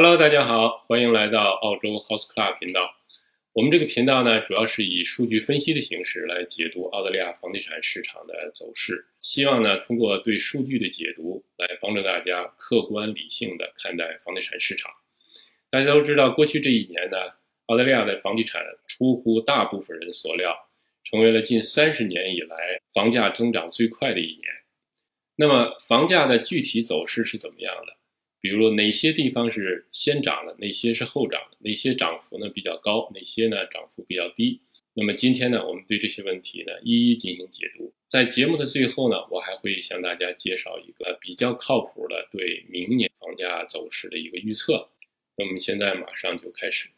Hello，大家好，欢迎来到澳洲 House Club 频道。我们这个频道呢，主要是以数据分析的形式来解读澳大利亚房地产市场的走势，希望呢通过对数据的解读，来帮助大家客观理性的看待房地产市场。大家都知道，过去这一年呢，澳大利亚的房地产出乎大部分人所料，成为了近三十年以来房价增长最快的一年。那么，房价的具体走势是怎么样的？比如哪些地方是先涨的，哪些是后涨的，哪些涨幅呢比较高，哪些呢涨幅比较低？那么今天呢，我们对这些问题呢一一进行解读。在节目的最后呢，我还会向大家介绍一个比较靠谱的对明年房价走势的一个预测。那我们现在马上就开始。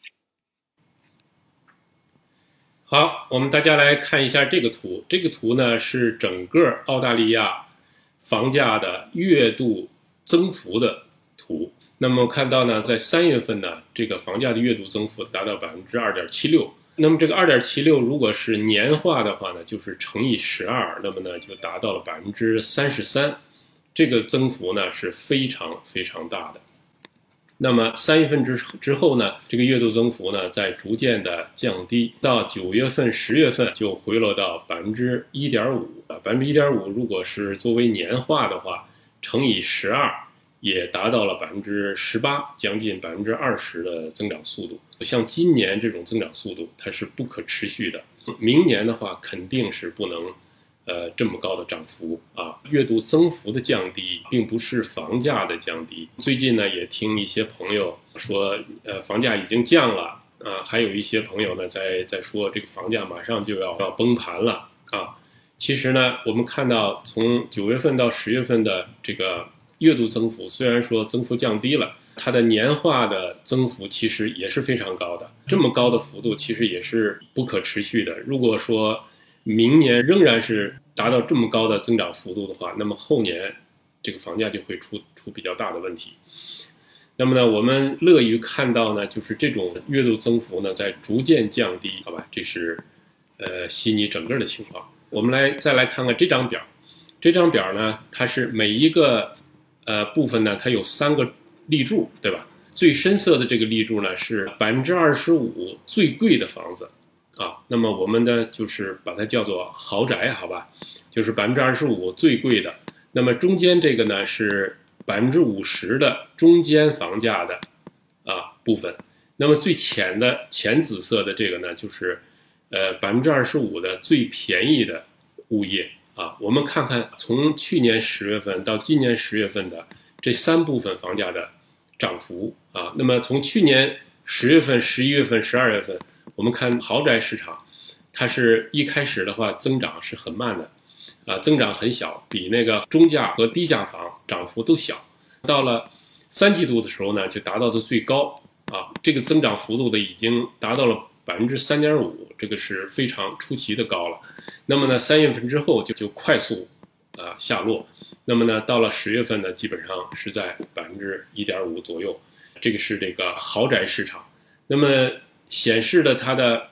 好，我们大家来看一下这个图。这个图呢是整个澳大利亚。房价的月度增幅的图，那么看到呢，在三月份呢，这个房价的月度增幅达到百分之二点七六。那么这个二点七六如果是年化的话呢，就是乘以十二，那么呢就达到了百分之三十三。这个增幅呢是非常非常大的。那么三月份之之后呢，这个月度增幅呢在逐渐的降低，到九月份、十月份就回落到百分之一点五啊，百分之一点五，如果是作为年化的话，乘以十二，也达到了百分之十八，将近百分之二十的增长速度。像今年这种增长速度，它是不可持续的，明年的话肯定是不能。呃，这么高的涨幅啊，月度增幅的降低，并不是房价的降低。最近呢，也听一些朋友说，呃，房价已经降了啊，还有一些朋友呢，在在说这个房价马上就要要崩盘了啊。其实呢，我们看到从九月份到十月份的这个月度增幅，虽然说增幅降低了，它的年化的增幅其实也是非常高的。这么高的幅度其实也是不可持续的。如果说明年仍然是达到这么高的增长幅度的话，那么后年这个房价就会出出比较大的问题。那么呢，我们乐于看到呢，就是这种月度增幅呢在逐渐降低，好吧？这是呃悉尼整个的情况。我们来再来看看这张表，这张表呢，它是每一个呃部分呢，它有三个立柱，对吧？最深色的这个立柱呢是百分之二十五最贵的房子。啊，那么我们呢，就是把它叫做豪宅，好吧？就是百分之二十五最贵的。那么中间这个呢是百分之五十的中间房价的啊部分。那么最浅的浅紫色的这个呢，就是呃百分之二十五的最便宜的物业啊。我们看看从去年十月份到今年十月份的这三部分房价的涨幅啊。那么从去年十月份、十一月份、十二月份。我们看豪宅市场，它是一开始的话增长是很慢的，啊，增长很小，比那个中价和低价房涨幅都小。到了三季度的时候呢，就达到的最高，啊，这个增长幅度的已经达到了百分之三点五，这个是非常出奇的高了。那么呢，三月份之后就就快速啊下落。那么呢，到了十月份呢，基本上是在百分之一点五左右。这个是这个豪宅市场。那么。显示的它的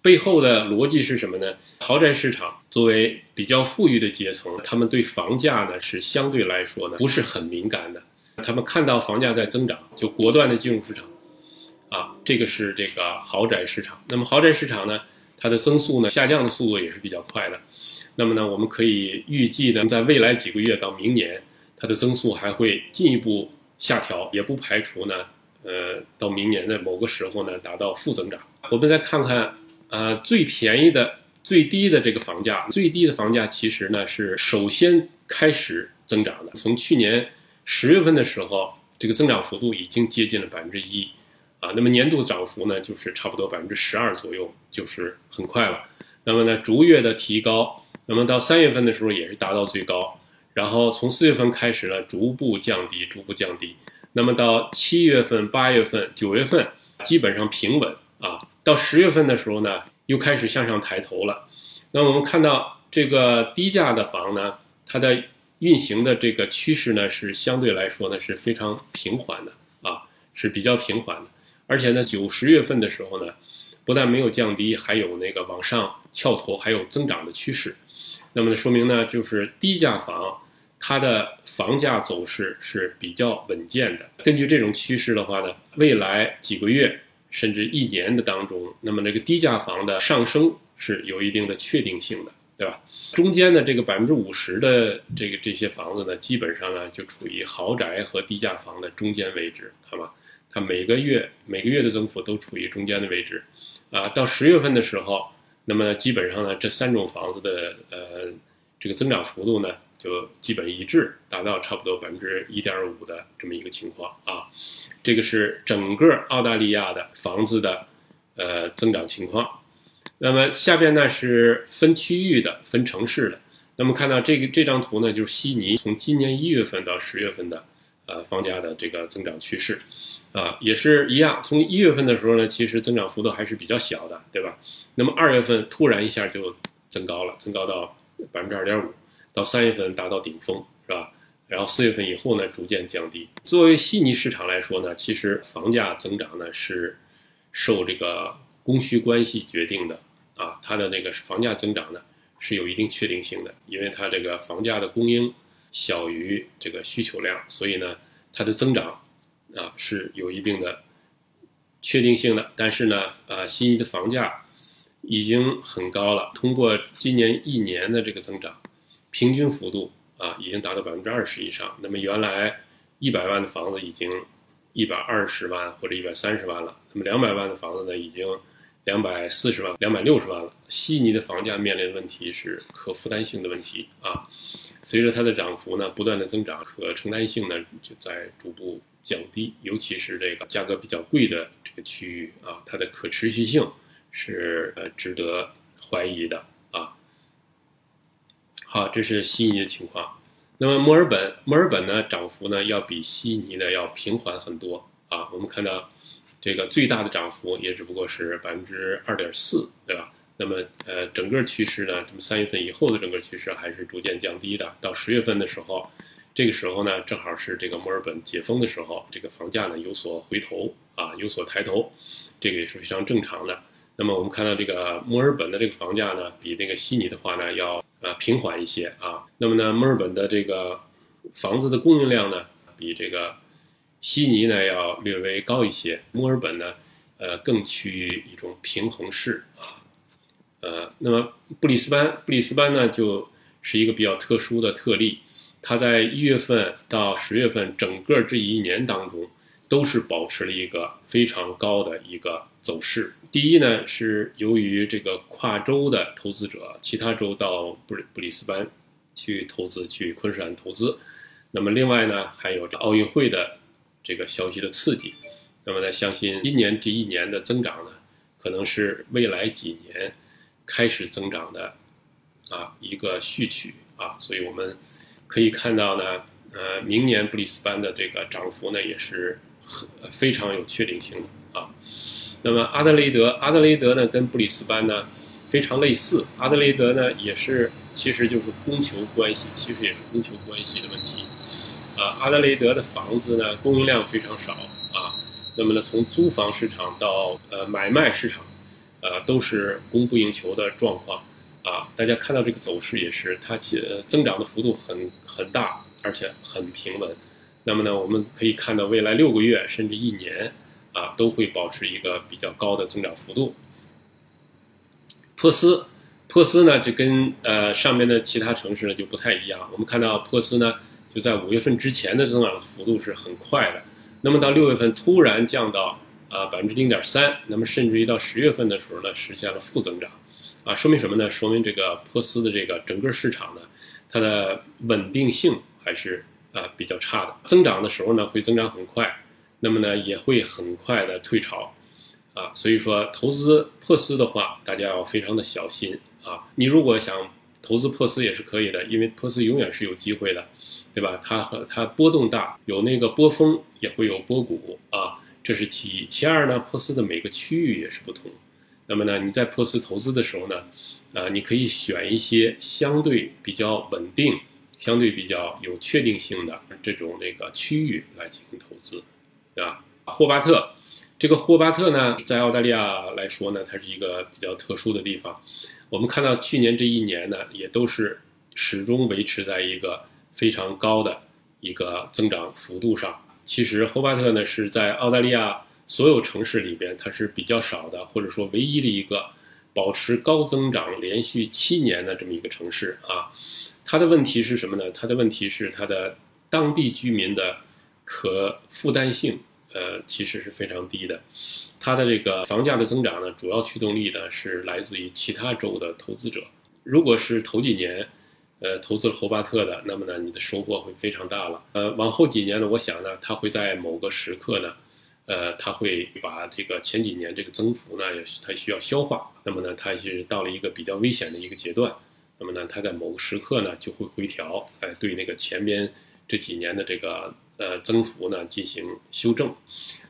背后的逻辑是什么呢？豪宅市场作为比较富裕的阶层，他们对房价呢是相对来说呢不是很敏感的。他们看到房价在增长，就果断的进入市场。这个是这个豪宅市场。那么豪宅市场呢，它的增速呢下降的速度也是比较快的。那么呢，我们可以预计呢，在未来几个月到明年，它的增速还会进一步下调，也不排除呢。呃，到明年的某个时候呢，达到负增长。我们再看看，呃，最便宜的、最低的这个房价，最低的房价其实呢是首先开始增长的。从去年十月份的时候，这个增长幅度已经接近了百分之一，啊，那么年度涨幅呢就是差不多百分之十二左右，就是很快了。那么呢，逐月的提高，那么到三月份的时候也是达到最高，然后从四月份开始呢，逐步降低，逐步降低。那么到七月份、八月份、九月份基本上平稳啊，到十月份的时候呢，又开始向上抬头了。那我们看到这个低价的房呢，它的运行的这个趋势呢，是相对来说呢是非常平缓的啊，是比较平缓的。而且呢，九十月份的时候呢，不但没有降低，还有那个往上翘头，还有增长的趋势。那么呢，说明呢，就是低价房。它的房价走势是比较稳健的。根据这种趋势的话呢，未来几个月甚至一年的当中，那么这个低价房的上升是有一定的确定性的，对吧？中间的这个百分之五十的这个这些房子呢，基本上呢就处于豪宅和低价房的中间位置，好吧？它每个月每个月的增幅都处于中间的位置，啊，到十月份的时候，那么基本上呢，这三种房子的呃这个增长幅度呢就基本一致，达到差不多百分之一点五的这么一个情况啊，这个是整个澳大利亚的房子的呃增长情况。那么下边呢是分区域的、分城市的。那么看到这个这张图呢，就是悉尼从今年一月份到十月份的呃房价的这个增长趋势。啊，也是一样。从一月份的时候呢，其实增长幅度还是比较小的，对吧？那么二月份突然一下就增高了，增高到百分之二点五，到三月份达到顶峰，是吧？然后四月份以后呢，逐渐降低。作为悉尼市场来说呢，其实房价增长呢是受这个供需关系决定的啊，它的那个房价增长呢是有一定确定性的，因为它这个房价的供应小于这个需求量，所以呢，它的增长。啊，是有一定的确定性的，但是呢，呃，悉尼的房价已经很高了。通过今年一年的这个增长，平均幅度啊，已经达到百分之二十以上。那么原来一百万的房子已经一百二十万或者一百三十万了，那么两百万的房子呢，已经两百四十万、两百六十万了。悉尼的房价面临的问题是可负担性的问题啊，随着它的涨幅呢不断的增长，可承担性呢就在逐步。降低，尤其是这个价格比较贵的这个区域啊，它的可持续性是呃值得怀疑的啊。好，这是悉尼的情况。那么墨尔本，墨尔本呢涨幅呢要比悉尼呢要平缓很多啊。我们看到这个最大的涨幅也只不过是百分之二点四，对吧？那么呃整个趋势呢，这么三月份以后的整个趋势还是逐渐降低的，到十月份的时候。这个时候呢，正好是这个墨尔本解封的时候，这个房价呢有所回头啊，有所抬头，这个也是非常正常的。那么我们看到这个墨尔本的这个房价呢，比那个悉尼的话呢要呃平缓一些啊。那么呢，墨尔本的这个房子的供应量呢，比这个悉尼呢要略微高一些。墨尔本呢，呃，更趋于一种平衡式啊。呃，那么布里斯班，布里斯班呢就是一个比较特殊的特例。它在一月份到十月份整个这一年当中，都是保持了一个非常高的一个走势。第一呢，是由于这个跨州的投资者，其他州到布里布里斯班去投资，去昆士兰投资。那么另外呢，还有奥运会的这个消息的刺激。那么呢，相信今年这一年的增长呢，可能是未来几年开始增长的啊一个序曲啊，所以我们。可以看到呢，呃，明年布里斯班的这个涨幅呢也是很非常有确定性的啊。那么阿德雷德，阿德雷德呢跟布里斯班呢非常类似，阿德雷德呢也是其实就是供求关系，其实也是供求关系的问题。啊，阿德雷德的房子呢供应量非常少啊，那么呢从租房市场到呃买卖市场，呃都是供不应求的状况。啊，大家看到这个走势也是，它其增长的幅度很很大，而且很平稳。那么呢，我们可以看到未来六个月甚至一年，啊，都会保持一个比较高的增长幅度。珀斯，珀斯呢就跟呃上面的其他城市呢就不太一样。我们看到珀斯呢就在五月份之前的增长幅度是很快的，那么到六月份突然降到啊百分之零点三，那么甚至于到十月份的时候呢实现了负增长。啊，说明什么呢？说明这个珀斯的这个整个市场呢，它的稳定性还是啊比较差的。增长的时候呢，会增长很快，那么呢，也会很快的退潮，啊，所以说投资珀斯的话，大家要非常的小心啊。你如果想投资珀斯也是可以的，因为珀斯永远是有机会的，对吧？它和它波动大，有那个波峰，也会有波谷啊，这是其一。其二呢，珀斯的每个区域也是不同。那么呢，你在珀斯投资的时候呢，啊，你可以选一些相对比较稳定、相对比较有确定性的这种那个区域来进行投资，对吧？霍巴特，这个霍巴特呢，在澳大利亚来说呢，它是一个比较特殊的地方。我们看到去年这一年呢，也都是始终维持在一个非。常高的一个增长幅度上。其实霍巴特呢是在澳大利亚所有城市里边，它是比较少的，或者说唯一的一个保持高增长连续七年的这么一个城市啊。它的问题是什么呢？它的问题是它的当地居民的可负担性，呃，其实是非常低的。它的这个房价的增长呢，主要驱动力呢是来自于其他州的投资者。如果是头几年，呃，投资了侯巴特的，那么呢，你的收获会非常大了。呃，往后几年呢，我想呢，它会在某个时刻呢，呃，它会把这个前几年这个增幅呢，也它需要消化。那么呢，它是到了一个比较危险的一个阶段。那么呢，它在某个时刻呢，就会回调，哎，对那个前边这几年的这个呃增幅呢进行修正。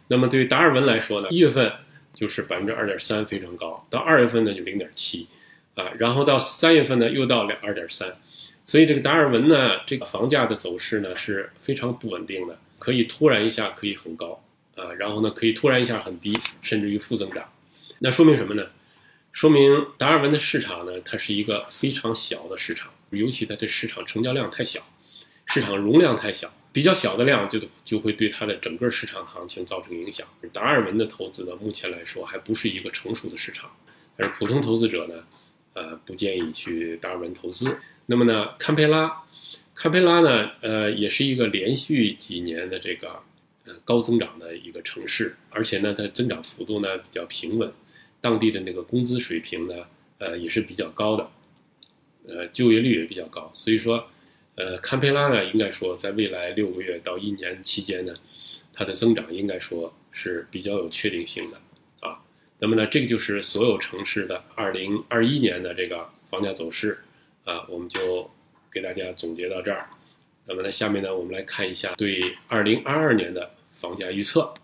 那么对于达尔文来说呢，一月份就是百分之二点三，非常高。到二月份呢就零点七，啊，然后到三月份呢又到两二点三。所以这个达尔文呢，这个房价的走势呢是非常不稳定的，可以突然一下可以很高啊，然后呢可以突然一下很低，甚至于负增长。那说明什么呢？说明达尔文的市场呢，它是一个非常小的市场，尤其它的市场成交量太小，市场容量太小，比较小的量就就会对它的整个市场行情造成影响。达尔文的投资呢，目前来说还不是一个成熟的市场，而普通投资者呢，呃，不建议去达尔文投资。那么呢，堪培拉，堪培拉呢，呃，也是一个连续几年的这个呃高增长的一个城市，而且呢，它增长幅度呢比较平稳，当地的那个工资水平呢，呃，也是比较高的，呃，就业率也比较高，所以说，呃，堪培拉呢，应该说在未来六个月到一年期间呢，它的增长应该说是比较有确定性的啊。那么呢，这个就是所有城市的二零二一年的这个房价走势。啊，我们就给大家总结到这儿。那么呢，下面呢，我们来看一下对二零二二年的房价预测。